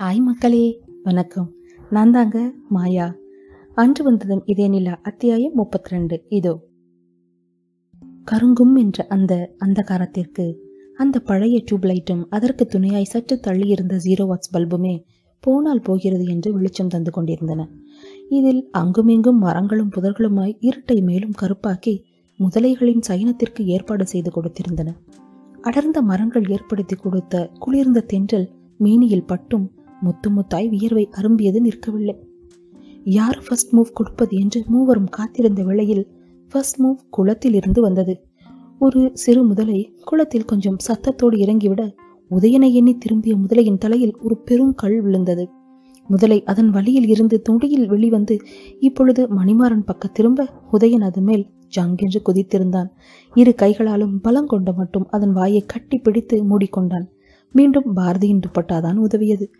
Hi மக்களே வணக்கம். நான் தாங்க மாயா. அன்று வந்ததும் இதே நிலா அத்தியாயம் முப்பத்தி ரெண்டு இதோ. கருங்கும் என்ற அந்த அந்தகாரத்திற்கு அந்த பழைய டியூப்லைட்டும் அதற்கு துணையாய் சற்று தள்ளியிருந்த ஜீரோ வாட்ஸ் பல்புமே போனால் போகிறது என்று வெளிச்சம் தந்து கொண்டிருந்தன. இதில் அங்குமிங்கும் மரங்களும் புதர்களுமாய் இருட்டை மேலும் கருப்பாக்கி முதலைகளின் சயனத்திற்கு ஏற்பாடு செய்து கொடுத்திருந்தன. அடர்ந்த மரங்கள் ஏற்படுத்தி கொடுத்த குளிர்ந்த தென்றல் மேனியில் பட்டும் முத்து முத்தாய் வியர்வை அரும்பியது நிற்கவில்லை. யார் ஃபர்ஸ்ட் மூவ் கொடுப்பது என்று மூவரும் காத்திருந்த வேளையில் ஃபர்ஸ்ட் மூவ் குளத்தில் இருந்து வந்தது. ஒரு சிறு முதலை குளத்தில் கொஞ்சம் சத்தத்தோடு இறங்கிவிட உதயனை எண்ணி திரும்பிய முதலையின் தலையில் ஒரு பெருங்கல் விழுந்தது. முதலை அதன் வழியில் இருந்து துடியில் வெளிவந்து இப்பொழுது மணிமாறன் பக்க திரும்ப உதயன் அது மேல் ஜங்கென்று குதித்திருந்தான். இரு கைகளாலும் பலம் கொண்ட மட்டும் அதன் வாயை கட்டி பிடித்து மூடிக்கொண்டான். மீண்டும் பாரதியின் துப்பட்டாதான் உதவியது.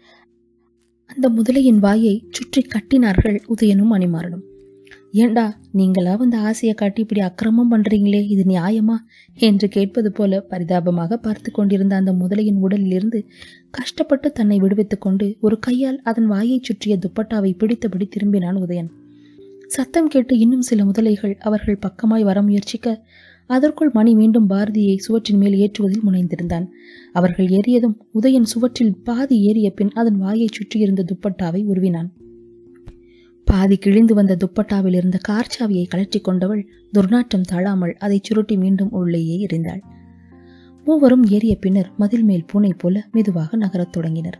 அந்த முதலையின் வாயை சுற்றி கட்டினார்கள் உதயனும் மணிமாறனும். ஏண்டா நீங்களா வந்து ஆசையை காட்டி இப்படி அக்கிரமம் பண்றீங்களே இது நியாயமா? என்று கேட்பது போல பரிதாபமாக பார்த்து கொண்டிருந்த அந்த முதலையின் உடலிலிருந்து கஷ்டப்பட்டு தன்னை விடுவித்துக் கொண்டு ஒரு கையால் அதன் வாயைச் சுற்றிய துப்பட்டாவை பிடித்தபடி திரும்பினான் உதயன். சத்தம் கேட்டு இன்னும் சில முதலைகள் அவர்கள் பக்கமாய் வர முயற்சிக்க அதற்குள் மணி மீண்டும் பாரதியை சுவற்றின் மேல் ஏற்றுவதில் முனைந்திருந்தான். அவர்கள் ஏறியதும் உதயன் சுவற்றில் பாதி ஏறிய பின் அதன் வாயைச் சுற்றியிருந்த துப்பட்டாவை உருவினான். பாதி கிழிந்து வந்த துப்பட்டாவில் இருந்த கார்ச்சாவியை கழற்றி கொண்டவள் துர்நாற்றம் தாழாமல் அதை சுருட்டி மீண்டும் உள்ளேயே எறிந்தாள். மூவரும் ஏறிய பின்னர் மதில் மேல் பூனை போல மெதுவாக நகரத் தொடங்கினர்.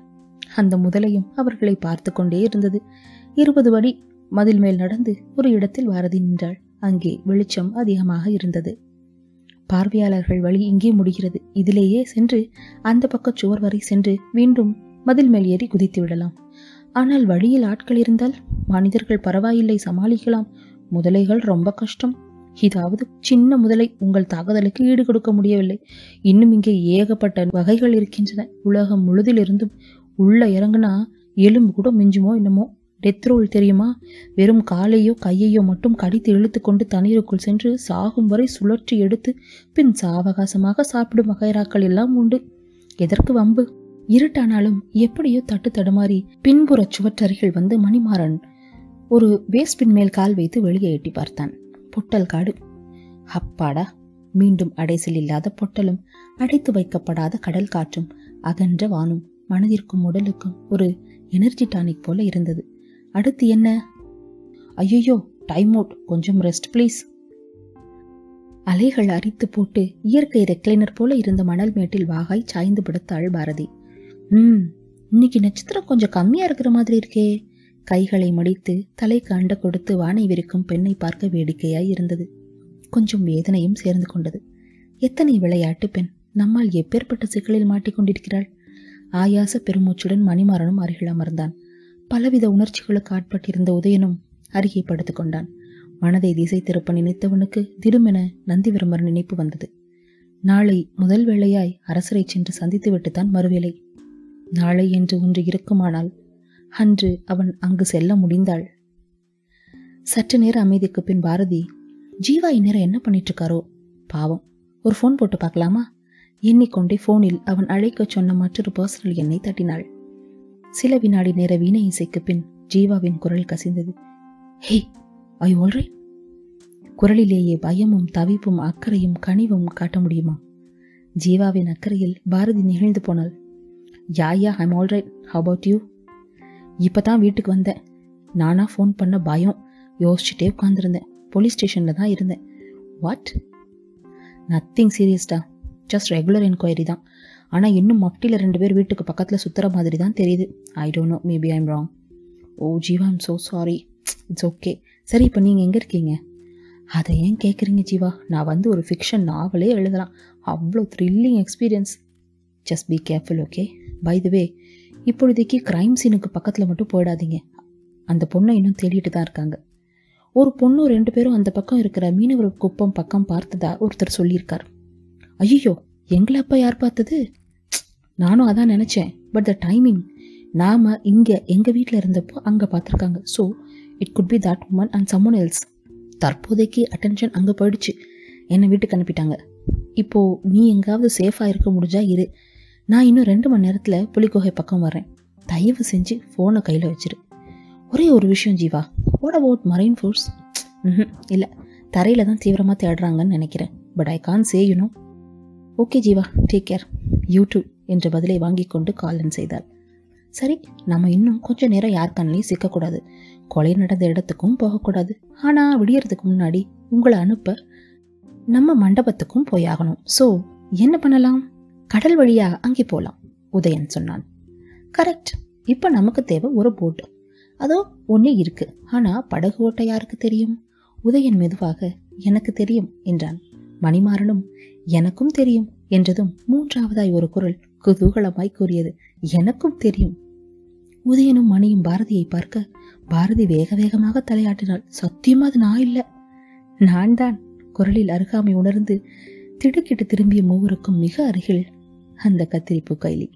அந்த முதலையும் அவர்களை பார்த்து கொண்டே இருந்தது. இருபது வடி மதில் மேல் நடந்து ஒரு இடத்தில் பாரதி நின்றாள். அங்கே வெளிச்சம் அதிகமாக இருந்தது. பார்வையாளர்கள் வழி இங்கே முடிகிறது. இதிலேயே சென்று அந்த பக்க சுவர் வரை சென்று மீண்டும் மதில் மேல் ஏறி குதித்து விடலாம். ஆனால் வழியில் ஆட்கள் இருந்தால் மனிதர்கள் பரவாயில்லை சமாளிக்கலாம். முதலைகள் ரொம்ப கஷ்டம். இதாவது சின்ன முதலை உங்கள் தாக்குதலுக்கு ஈடு கொடுக்க முடியவில்லை. இன்னும் இங்கே ஏகப்பட்ட வகைகள் இருக்கின்றன. உலகம் முழுதிலிருந்தும் உள்ள இறங்குனா எலும்பு கூட மிஞ்சுமோ என்னமோ? டெத் ரோல் தெரியுமா? வெறும் காலையோ கையையோ மட்டும் கடித்து இழுத்து கொண்டு தண்ணீருக்குள் சென்று சாகும் வரை சுழற்றி எடுத்து பின் சாவகாசமாக சாப்பிடும் வகைராக்கள் எல்லாம் உண்டு. எதற்கு வம்பு? இருட்டானாலும் எப்படியோ தட்டு தடுமாறி பின்புற சுவற்றருகில் வந்து மணிமாறன் ஒரு வேஸ்பின் மேல் கால் வைத்து வெளியே எட்டி பார்த்தான். பொட்டல் காடு. அப்பாடா! மீண்டும் அடைசல் இல்லாத பொட்டலும் அடைத்து வைக்கப்படாத கடல் காற்றும் அகன்ற வானும் மனதிற்கும் உடலுக்கும் ஒரு எனர்ஜி டானிக் போல இருந்தது. அடுத்து என்ன? ஐயோ டைம் அவுட் கொஞ்சம் ரெஸ்ட் ப்ளீஸ் அலைகள் அரித்து போட்டு இயற்கை ரெக்லைனர் போல இருந்த மணல் மேட்டில் வாகாய் சாய்ந்து படுத்தாள் பாரதி. ம் இன்னைக்கு நட்சத்திரம் கொஞ்சம் கம்மியா இருக்கிற மாதிரி இருக்கே. கைகளை மடித்து தலைக்கு அண்ட கொடுத்து வானை விரிக்கும் பெண்ணை பார்க்க வேடிக்கையாய் இருந்தது. கொஞ்சம் வேதனையும் சேர்ந்து கொண்டது. எத்தனை விளையாட்டு பெண். நம்மால் எப்பேற்பட்ட சிக்கலில் மாட்டிக்கொண்டிருக்கிறாள். ஆயாச பெருமூச்சுடன் மணிமாறனும் அருகில் அமர்ந்தான். பலவித உணர்ச்சிகளுக்கு ஆட்பட்டிருந்த உதயனும் அருகே படுத்துக் கொண்டான். மனதை திசை திருப்ப நினைத்தவனுக்கு திடுமென நந்திவிரமர் நினைப்பு வந்தது. நாளை முதல் வேளையாய் அரசரை சென்று சந்தித்துவிட்டுத்தான் மறுவேளை. நாளை என்று ஒன்று இருக்குமானால் அன்று அவன் அங்கு செல்ல முடிந்தாள். சற்று நேர அமைதிக்கு பின் பாரதி ஜீவா இந்நேரம் என்ன பண்ணிட்டு இருக்காரோ பாவம். ஒரு ஃபோன் போட்டு பார்க்கலாமா? எண்ணிக்கொண்டே ஃபோனில் அவன் அழைக்கச் சொன்ன மற்றொரு பர்சனல் எண்ணை தட்டினாள். சில வினாடி நேர வீணை இசைக்கு பின் ஜீவாவின் குரல் கசிந்தது. ஹே ஐ ஆல்ரைட் குரலிலேயே பயமும் தவிப்பும் அக்கறையும் கனிவும் காட்ட முடியுமா? ஜீவாவின் அக்கறையில் பாரதி நிகழ்ந்து போனாள். Yeah yeah I'm alright how about you இப்போ தான் வீட்டுக்கு வந்தேன். நானாக ஃபோன் பண்ண பயம். யோசிச்சுட்டே உட்காந்துருந்தேன் போலீஸ் ஸ்டேஷனில் தான் இருந்தேன். வாட் நத்திங் சீரியஸ்டா ஜஸ்ட் ரெகுலர் என்கொயரி தான். ஆனால் இன்னும் மஃப்டியில் ரெண்டு பேர் வீட்டுக்கு பக்கத்தில் சுற்றுற மாதிரி தான் தெரியுது. I don't know maybe I'm wrong oh Jeeva I'm so sorry it's okay சரி இப்போ நீங்கள் எங்கே இருக்கீங்க? அதை ஏன் கேட்குறீங்க ஜீவா? நான் வந்து ஒரு ஃபிக்ஷன் நாவலே எழுதலாம். அவ்வளோ thrilling experience just be careful okay by the way இப்பொழுதைக்கு crime சீனுக்கு பக்கத்தில் மட்டும் போயிடாதீங்க. அந்த பொண்ணை இன்னும் தேடிட்டு தான் இருக்காங்க. ஒரு பொண்ணும் ரெண்டு பேரும் அந்த பக்கம் இருக்கிற மீனவர் குப்பம் பக்கம் பார்த்ததா ஒருத்தர் சொல்லியிருக்கார். ஐயோ எங்களை அப்பா யார் பார்த்தது? நானும் அதான் நினச்சேன். பட் த டைமிங் நாம் இங்கே எங்கள் வீட்டில் இருந்தப்போ அங்கே பார்த்துருக்காங்க. So it could be that woman and someone else தற்போதைக்கு அட்டென்ஷன் அங்கே போயிடுச்சு. என்னை வீட்டுக்கு அனுப்பிட்டாங்க. இப்போது நீ எங்காவது சேஃபாக இருக்க முடிஞ்சா இரு. நான் இன்னும் ரெண்டு மணி நேரத்தில் புலிகோகை பக்கம் வரேன் தயவு செஞ்சு ஃபோனை கையில் வச்சிரு. ஒரே ஒரு விஷயம் Jeeva. What about marine force hmm இல்லை. தரையில் தான் தீவிரமாக தேடுறாங்கன்னு நினைக்கிறேன். But I can't say you know okay Jeeva take care you too என்ற பதிலை வாங்கி கொண்டு காலன் செய்தாள். சரி நம்ம இன்னும் கொஞ்ச நேரம் யார் கண்ணிலையும் சிக்கக்கூடாது. கொலை நடந்த இடத்துக்கும் போகக்கூடாது. ஆனால் விடியறதுக்கு முன்னாடி உங்களை அனுப்ப நம்ம மண்டபத்துக்கும் போயாகணும். ஸோ என்ன பண்ணலாம்? கடல் வழியா அங்கே போகலாம் உதயன் சொன்னான். கரெக்ட் இப்போ நமக்கு தேவை ஒரு போட்டு அதோ ஒன்றே இருக்கு. ஆனால் படகு ஓட்ட யாருக்கு தெரியும்? உதயன் மெதுவாக எனக்கு தெரியும் என்றான். மணிமாறனும் எனக்கும் தெரியும் என்றதும் மூன்றாவதாய் ஒரு குரல் குதூகலமாய் கூறியது. எனக்கும் தெரியும். உதயனும் மணியும் பாரதியை பார்க்க பாரதி வேக வேகமாக தலையாட்டினாள். சத்தியமா அது நான் இல்ல. நான் தான் குரலில் அருகாமை உணர்ந்து திடுக்கிட்டு திரும்பிய மூவருக்கும் மிக அருகில் அந்த கத்திரிப்பு கைலி.